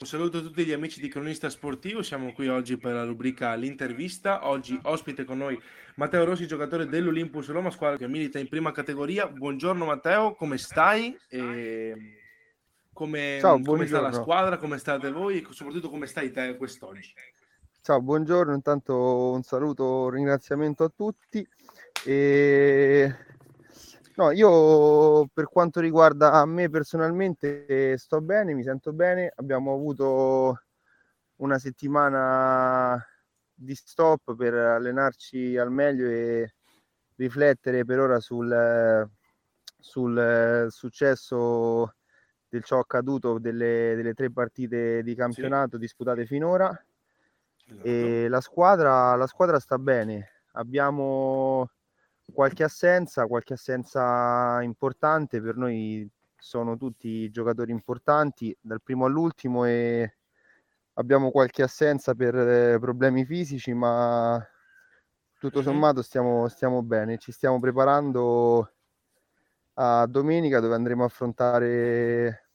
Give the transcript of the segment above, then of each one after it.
Un saluto a tutti gli amici di Cronista Sportivo, siamo qui oggi per la rubrica L'intervista. Oggi ospite con noi Matteo Rossi, giocatore dell'Olympus Roma, squadra che milita in prima categoria. Buongiorno Matteo, come stai? E come, Ciao, come sta la squadra, come state voi e soprattutto come stai te quest'oggi? Ciao, buongiorno, intanto un saluto, un ringraziamento a tutti. E... No, io per quanto riguarda me personalmente sto bene, mi sento bene. Abbiamo avuto una settimana di stop per allenarci al meglio e riflettere per ora sul, sul successo del ciò accaduto delle, delle tre partite di campionato sì. disputate finora. Esatto. E la squadra, la squadra sta bene. Abbiamo qualche assenza, qualche assenza importante. Per noi sono tutti giocatori importanti dal primo all'ultimo e abbiamo qualche assenza per eh, problemi fisici, ma tutto sommato stiamo, stiamo bene. Ci stiamo preparando a domenica dove andremo a affrontare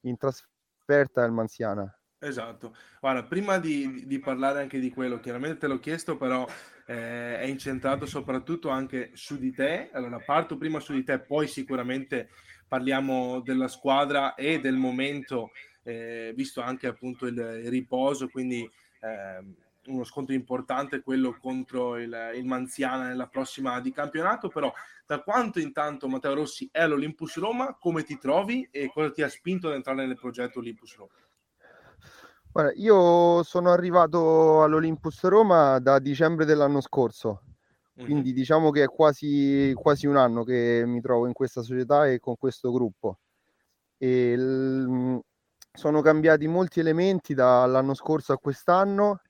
in trasferta il Manziana. Esatto. Guarda, prima di, di, parlare anche di quello, chiaramente te l'ho chiesto, però eh, è incentrato soprattutto anche su di te. Allora, parto prima su di te, poi sicuramente parliamo della squadra e del momento, eh, visto anche appunto il, il riposo, quindi eh, uno scontro importante quello contro il, il Manziana nella prossima di campionato, però da quanto intanto Matteo Rossi è all'Olympus Roma, come ti trovi e cosa ti ha spinto ad entrare nel progetto Olympus Roma? Guarda, io sono arrivato all'Olympus Roma da dicembre dell'anno scorso, quindi diciamo che è quasi, quasi un anno che mi trovo in questa società e con questo gruppo. E l... sono cambiati molti elementi dall'anno scorso a quest'anno,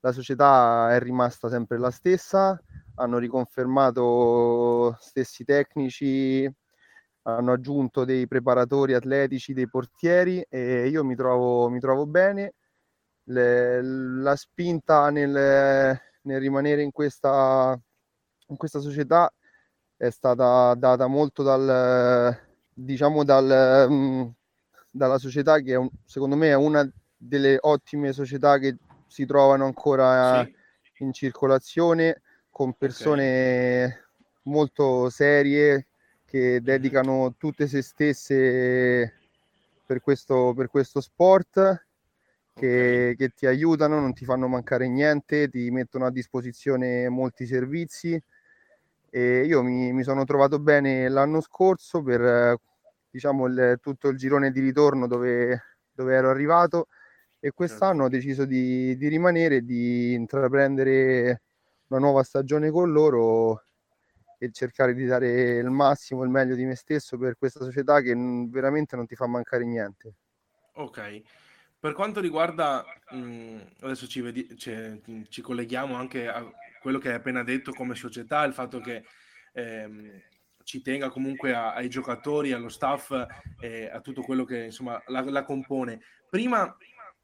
la società è rimasta sempre la stessa, hanno riconfermato stessi tecnici, hanno aggiunto dei preparatori atletici, dei portieri e io mi trovo, mi trovo bene. Le, la spinta nel, nel rimanere in questa, in questa, società è stata data molto dal, diciamo dal, um, dalla società che un, secondo me è una delle ottime società che si trovano ancora sì. in circolazione con persone okay. molto serie che dedicano tutte se stesse per questo, per questo sport, che, okay. che, ti aiutano, non ti fanno mancare niente, ti mettono a disposizione molti servizi. E io mi, mi sono trovato bene l'anno scorso per diciamo, il, tutto il girone di ritorno dove, dove ero arrivato e quest'anno ho deciso di, di rimanere e di intraprendere una nuova stagione con loro e cercare di dare il massimo, il meglio di me stesso per questa società che veramente non ti fa mancare niente. Ok. Per quanto riguarda, mh, adesso ci, vedi, cioè, ci, colleghiamo anche a quello che hai appena detto come società, il fatto che ehm, ci tenga comunque a, ai giocatori, allo staff e a tutto quello che insomma la, la compone. Prima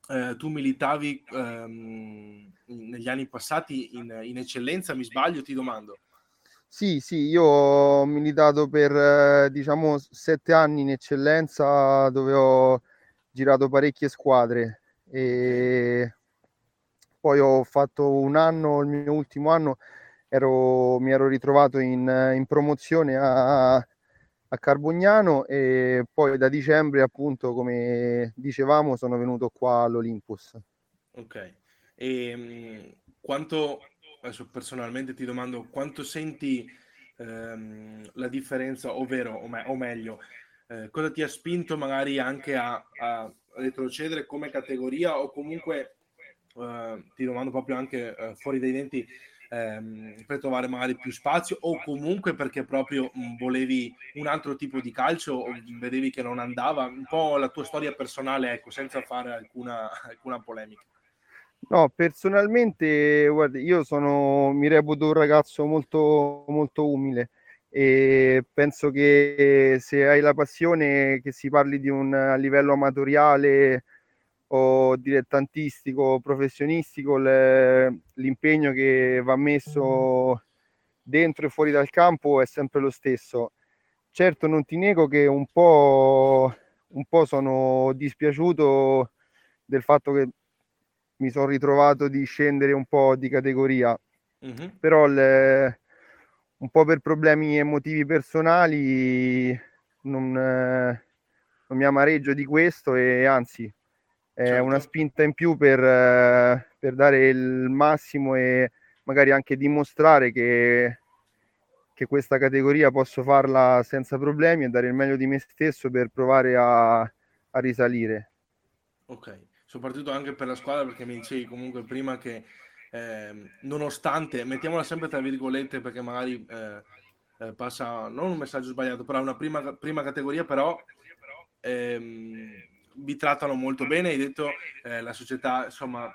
eh, tu militavi ehm, negli anni passati in, in eccellenza, mi sbaglio, ti domando. Sì, sì, io ho militato per diciamo sette anni in eccellenza dove ho girato parecchie squadre e poi ho fatto un anno, il mio ultimo anno, ero, mi ero ritrovato in, in promozione a, a Carbognano e poi da dicembre appunto come dicevamo sono venuto qua all'Olympus. Ok, e mh, quanto adesso personalmente ti domando quanto senti ehm, la differenza, ovvero, o, me- o meglio, eh, cosa ti ha spinto magari anche a, a retrocedere come categoria o comunque eh, ti domando proprio anche eh, fuori dai denti ehm, per trovare magari più spazio o comunque perché proprio mh, volevi un altro tipo di calcio o vedevi che non andava, un po' la tua storia personale, ecco, senza fare alcuna, alcuna polemica. No, personalmente, guarda, io sono, mi reputo un ragazzo molto, molto umile e penso che se hai la passione che si parli di un livello amatoriale o dilettantistico, professionistico, le, l'impegno che va messo dentro e fuori dal campo è sempre lo stesso. Certo, non ti nego che un po', un po sono dispiaciuto del fatto che mi sono ritrovato di scendere un po' di categoria, mm-hmm. però le, un po' per problemi emotivi personali non, eh, non, mi amareggio di questo e anzi è certo. una spinta in più per, eh, per dare il massimo e magari anche dimostrare che che questa categoria posso farla senza problemi e dare il meglio di me stesso per provare a, a risalire. Ok, soprattutto anche per la squadra perché mi dicevi comunque prima che eh, nonostante, mettiamola sempre tra virgolette perché magari eh, eh, passa non un messaggio sbagliato, però una prima, prima categoria però ehm, vi trattano molto bene, hai detto eh, la società insomma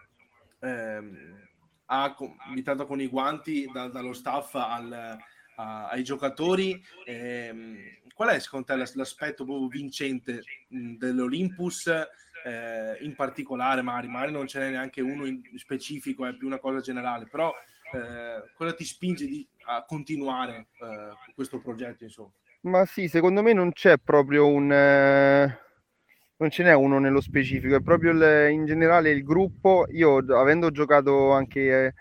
ehm, ha vi tratta con i guanti da, dallo staff al ai giocatori. Eh, qual è secondo te l'aspetto vincente dell'Olympus? Eh, in particolare, magari, magari non ce n'è neanche uno in specifico, è più una cosa generale, però eh, cosa ti spinge di, a continuare eh, questo progetto? Insomma? Ma sì, secondo me non c'è proprio un eh, non ce n'è uno nello specifico, è proprio il, in generale il gruppo. Io, avendo giocato anche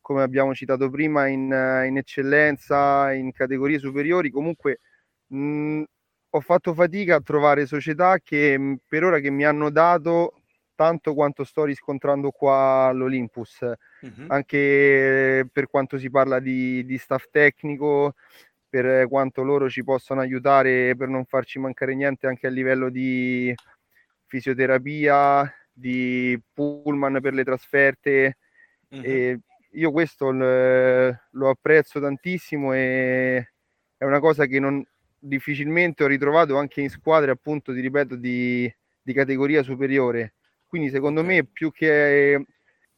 come abbiamo citato prima, in, in eccellenza, in categorie superiori, comunque mh, ho fatto fatica a trovare società che per ora che mi hanno dato tanto quanto sto riscontrando qua all'Olympus, uh-huh. anche per quanto si parla di, di staff tecnico, per quanto loro ci possono aiutare per non farci mancare niente anche a livello di fisioterapia, di pullman per le trasferte. E io questo lo apprezzo tantissimo e è una cosa che non difficilmente ho ritrovato anche in squadre appunto ti ripeto di, di categoria superiore quindi secondo me più che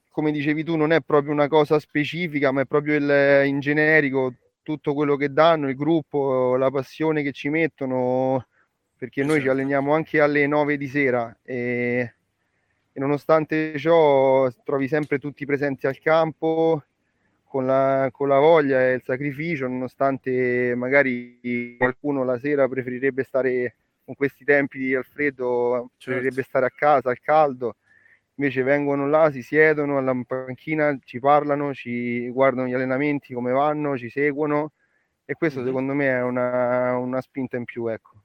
come dicevi tu non è proprio una cosa specifica ma è proprio il, in generico tutto quello che danno il gruppo la passione che ci mettono perché noi ci certo. alleniamo anche alle 9 di sera e e nonostante ciò trovi sempre tutti presenti al campo con la, con la voglia e il sacrificio, nonostante magari qualcuno la sera preferirebbe stare con questi tempi al freddo, certo. preferirebbe stare a casa al caldo, invece vengono là, si siedono alla panchina, ci parlano, ci guardano gli allenamenti come vanno, ci seguono e questo mm-hmm. secondo me è una, una spinta in più. Ecco.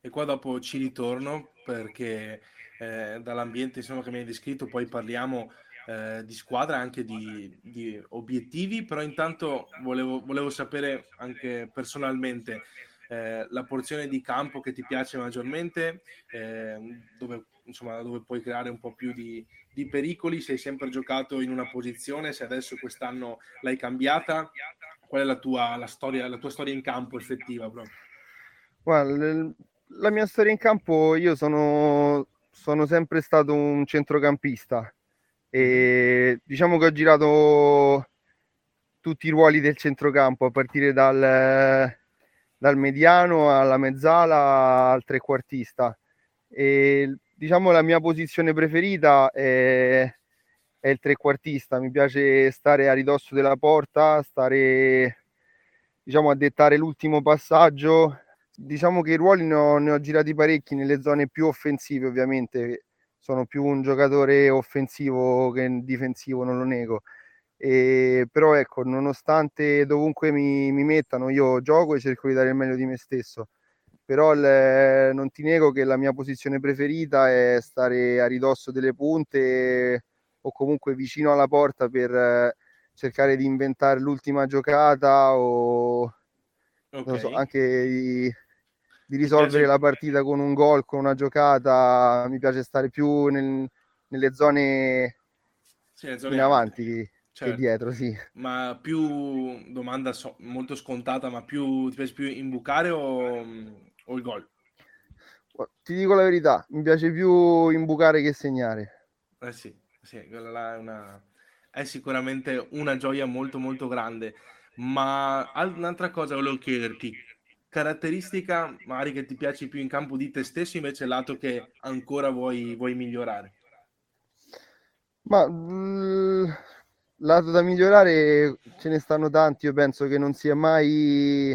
E qua dopo ci ritorno perché eh, dall'ambiente insomma, che mi hai descritto, poi parliamo eh, di squadra, anche di, di, obiettivi, però intanto volevo, volevo sapere anche personalmente eh, la porzione di campo che ti piace maggiormente, eh, dove, insomma, dove puoi creare un po' più di, di pericoli, se hai sempre giocato in una posizione, se adesso quest'anno l'hai cambiata, qual è la tua, la storia, la tua storia in campo effettiva? Proprio? Guarda, la mia storia in campo, io sono sono sempre stato un centrocampista e diciamo che ho girato tutti i ruoli del centrocampo a partire dal, dal mediano alla mezzala al trequartista e diciamo la mia posizione preferita è, è il trequartista mi piace stare a ridosso della porta stare diciamo a dettare l'ultimo passaggio diciamo che i ruoli ne ho, ne ho girati parecchi nelle zone più offensive, ovviamente. Sono più un giocatore offensivo che difensivo, non lo nego. E, però ecco, nonostante dovunque mi, mi, mettano, io gioco e cerco di dare il meglio di me stesso. Però le, non ti nego che la mia posizione preferita è stare a ridosso delle punte o comunque vicino alla porta per cercare di inventare l'ultima giocata o okay. so, anche di, di risolvere la partita con un gol, con una giocata, mi piace stare più nel, nelle zone, sì, zone in avanti certo. che dietro, sì. Ma più domanda so, molto scontata, ma più ti piace più imbucare o, o il gol? Ti dico la verità, mi piace più imbucare che segnare. Eh sì, sì quella è, una... è sicuramente una gioia molto molto grande. Ma un'altra cosa volevo chiederti, caratteristica magari che ti piace più in campo di te stesso, invece lato che ancora vuoi, vuoi migliorare? Ma mh, mm, lato da migliorare ce ne stanno tanti, io penso che non sia mai,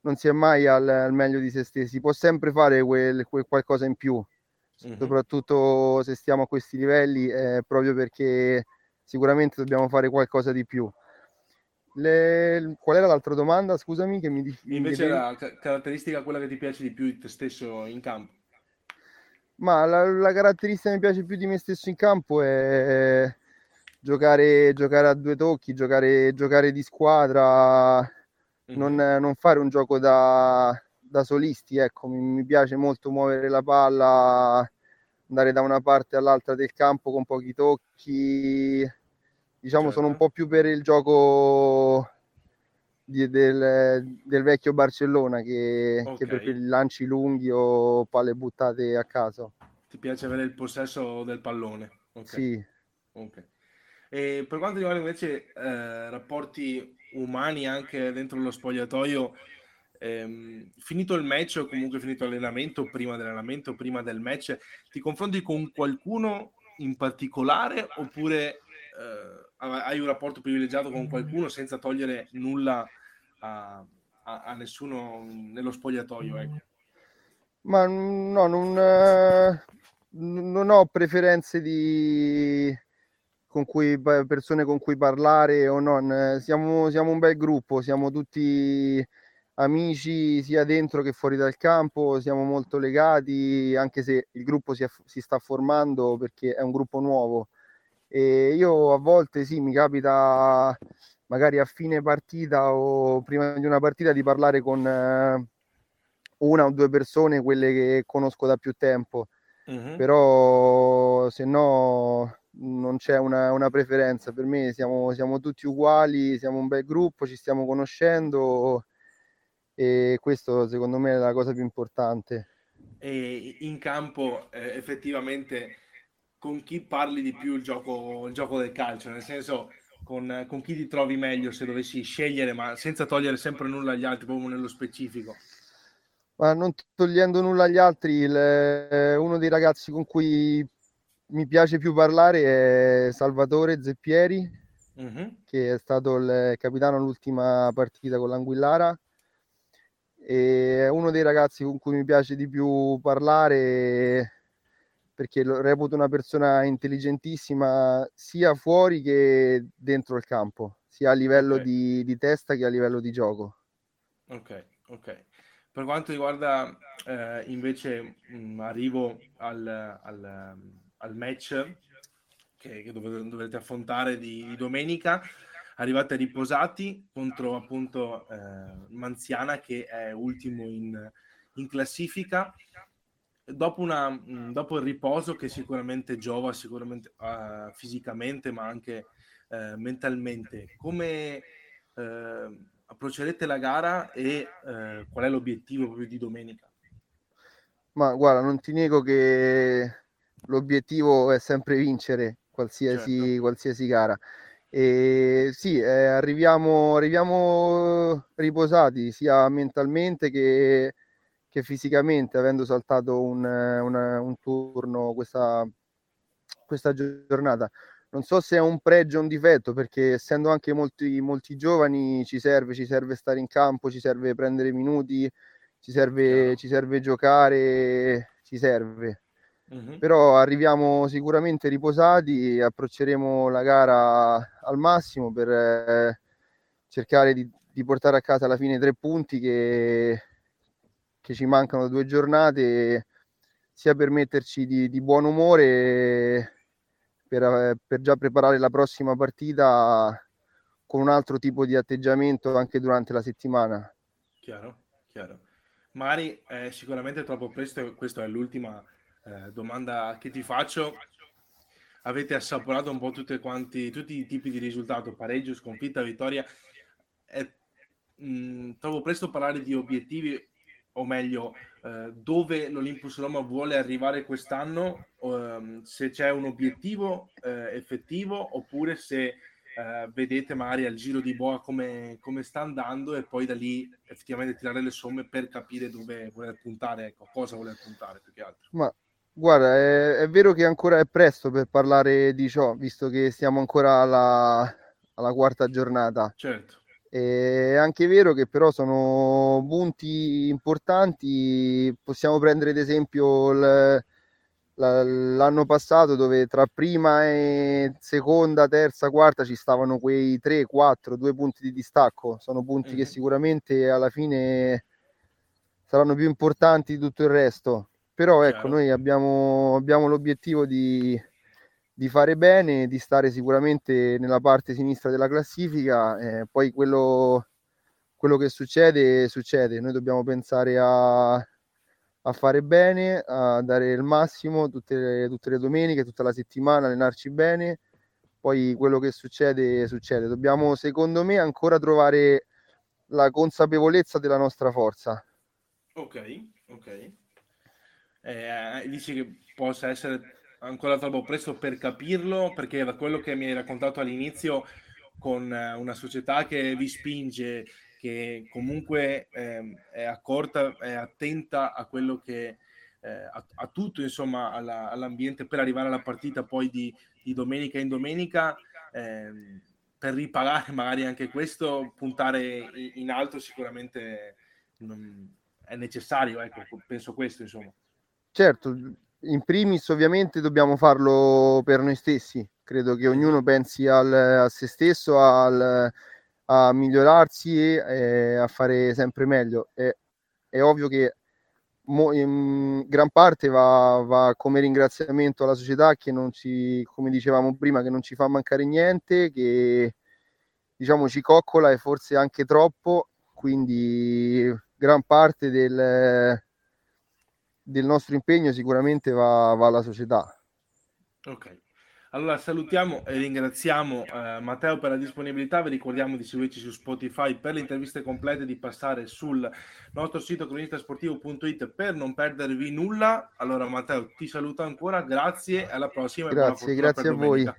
non sia mai al, al meglio di se stessi, può sempre fare quel, quel qualcosa in più, mm-hmm. soprattutto se stiamo a questi livelli, è proprio perché sicuramente dobbiamo fare qualcosa di più. Le... Qual era l'altra domanda? Scusami, che mi dici. Invece la ca- caratteristica quella che ti piace di più di te stesso in campo. Ma la, la, caratteristica che mi piace più di me stesso in campo è giocare, giocare a due tocchi, giocare, giocare di squadra, mm-hmm. non, non, fare un gioco da, da solisti. Ecco, mi, mi, piace molto muovere la palla, andare da una parte all'altra del campo con pochi tocchi diciamo certo. sono un po' più per il gioco di, del, del, vecchio Barcellona che, okay. che, per i lanci lunghi o palle buttate a caso. Ti piace avere il possesso del pallone? Okay. Sì. Okay. E per quanto riguarda invece eh, rapporti umani anche dentro lo spogliatoio, ehm, finito il match o comunque finito l'allenamento, prima dell'allenamento, prima del match, ti confronti con qualcuno in particolare oppure eh, hai un rapporto privilegiato con qualcuno senza togliere nulla a, a, a nessuno nello spogliatoio. Ecco. Ma no, non, eh, non ho preferenze di con cui, persone con cui parlare o non. Siamo, siamo un bel gruppo, siamo tutti amici sia dentro che fuori dal campo, siamo molto legati, anche se il gruppo si, è, si sta formando perché è un gruppo nuovo e io a volte sì, mi capita magari a fine partita o prima di una partita di parlare con eh, una o due persone, quelle che conosco da più tempo. Uh-huh. Però se no non c'è una, una preferenza. Per me siamo, siamo, tutti uguali, siamo un bel gruppo, ci stiamo conoscendo e questo secondo me è la cosa più importante. E in campo eh, effettivamente con chi parli di più il gioco, il gioco del calcio, nel senso con, con, chi ti trovi meglio se dovessi scegliere, ma senza togliere sempre nulla agli altri, proprio nello specifico. Ma non togliendo nulla agli altri, il, eh, uno dei ragazzi con cui mi piace più parlare è Salvatore Zeppieri, uh-huh. che è stato il capitano all'ultima partita con l'Anguillara. E è uno dei ragazzi con cui mi piace di più parlare perché lo reputo una persona intelligentissima sia fuori che dentro il campo, sia a livello okay. di, di, testa che a livello di gioco. Ok, ok. Per quanto riguarda eh, invece mh, mm, arrivo al, al, al match che, che dovete, dovrete affrontare di, di, domenica, arrivate riposati contro appunto eh, Manziana che è ultimo in, in classifica dopo, una, mm, dopo, il riposo che sicuramente giova sicuramente uh, fisicamente ma anche uh, mentalmente, come uh, approccerete la gara e qual è l'obiettivo proprio di domenica? Ma guarda, non ti nego che l'obiettivo è sempre vincere qualsiasi, certo. qualsiasi gara. E sì, eh, arriviamo, arriviamo riposati sia mentalmente che che fisicamente, avendo saltato un, una, un turno questa, questa giornata. Non so se è un pregio o un difetto, perché essendo anche molti, molti giovani ci serve, ci serve stare in campo, ci serve prendere minuti, ci serve, ci serve giocare, ci serve. Uh-huh. Però arriviamo sicuramente riposati, approcceremo la gara al massimo per eh, cercare di, di portare a casa alla fine tre punti che che ci mancano due giornate sia per metterci di, di buon umore per, per già preparare la prossima partita con un altro tipo di atteggiamento anche durante la settimana. Chiaro, chiaro. Magari eh, sicuramente troppo presto, questa è l'ultima eh, domanda che ti faccio. Avete assaporato un po' quanti, tutti i tipi di risultato, pareggio, sconfitta, vittoria. È mh, mm, troppo presto parlare di obiettivi o meglio, eh, dove l'Olympus Roma vuole arrivare quest'anno, ehm, se c'è un obiettivo eh, effettivo oppure se eh, vedete magari al giro di boa come, come, sta andando e poi da lì effettivamente tirare le somme per capire dove voler puntare, ecco, cosa voler puntare più che altro. Ma guarda, è, è vero che ancora è presto per parlare di ciò, visto che siamo ancora alla, alla quarta giornata. Certo è anche vero che però sono punti importanti, possiamo prendere ad esempio il, l'anno passato dove tra prima e seconda, terza, quarta ci stavano quei 3, 4, 2 punti di distacco. Sono punti mm-hmm. che sicuramente alla fine saranno più importanti di tutto il resto. Però ecco, Chiaro. noi abbiamo, abbiamo l'obiettivo di, di, fare bene, di stare sicuramente nella parte sinistra della classifica. Eh, poi quello, quello che succede, succede. Noi dobbiamo pensare a, a fare bene, a dare il massimo tutte le, tutte le domeniche, tutta la settimana, allenarci bene. Poi quello che succede, succede. Dobbiamo, secondo me, ancora trovare la consapevolezza della nostra forza. Ok, ok. Eh, dici che possa essere ancora troppo presto per capirlo, perché da quello che mi hai raccontato all'inizio, con eh, una società che vi spinge, che comunque eh, è accorta, è attenta a quello che eh, a, a, tutto, insomma, alla, all'ambiente per arrivare alla partita poi di, di domenica in domenica. Eh, per ripagare magari anche questo, puntare in alto sicuramente è necessario, ecco, penso questo, insomma. Certo, in primis ovviamente dobbiamo farlo per noi stessi, credo che ognuno pensi al, a se stesso, al, a migliorarsi e a fare sempre meglio. È, è ovvio che mo, in gran parte va, va, come ringraziamento alla società che non ci, come dicevamo prima, che non ci fa mancare niente, che diciamo ci coccola e forse anche troppo, quindi gran parte del, del nostro impegno sicuramente va, va alla società. Ok. Allora salutiamo e ringraziamo eh, Matteo per la disponibilità, vi ricordiamo di seguirci su Spotify per le interviste complete, di passare sul nostro sito cronistasportivo.it per non perdervi nulla. Allora Matteo ti saluto ancora, grazie, alla prossima. Grazie, grazie a voi.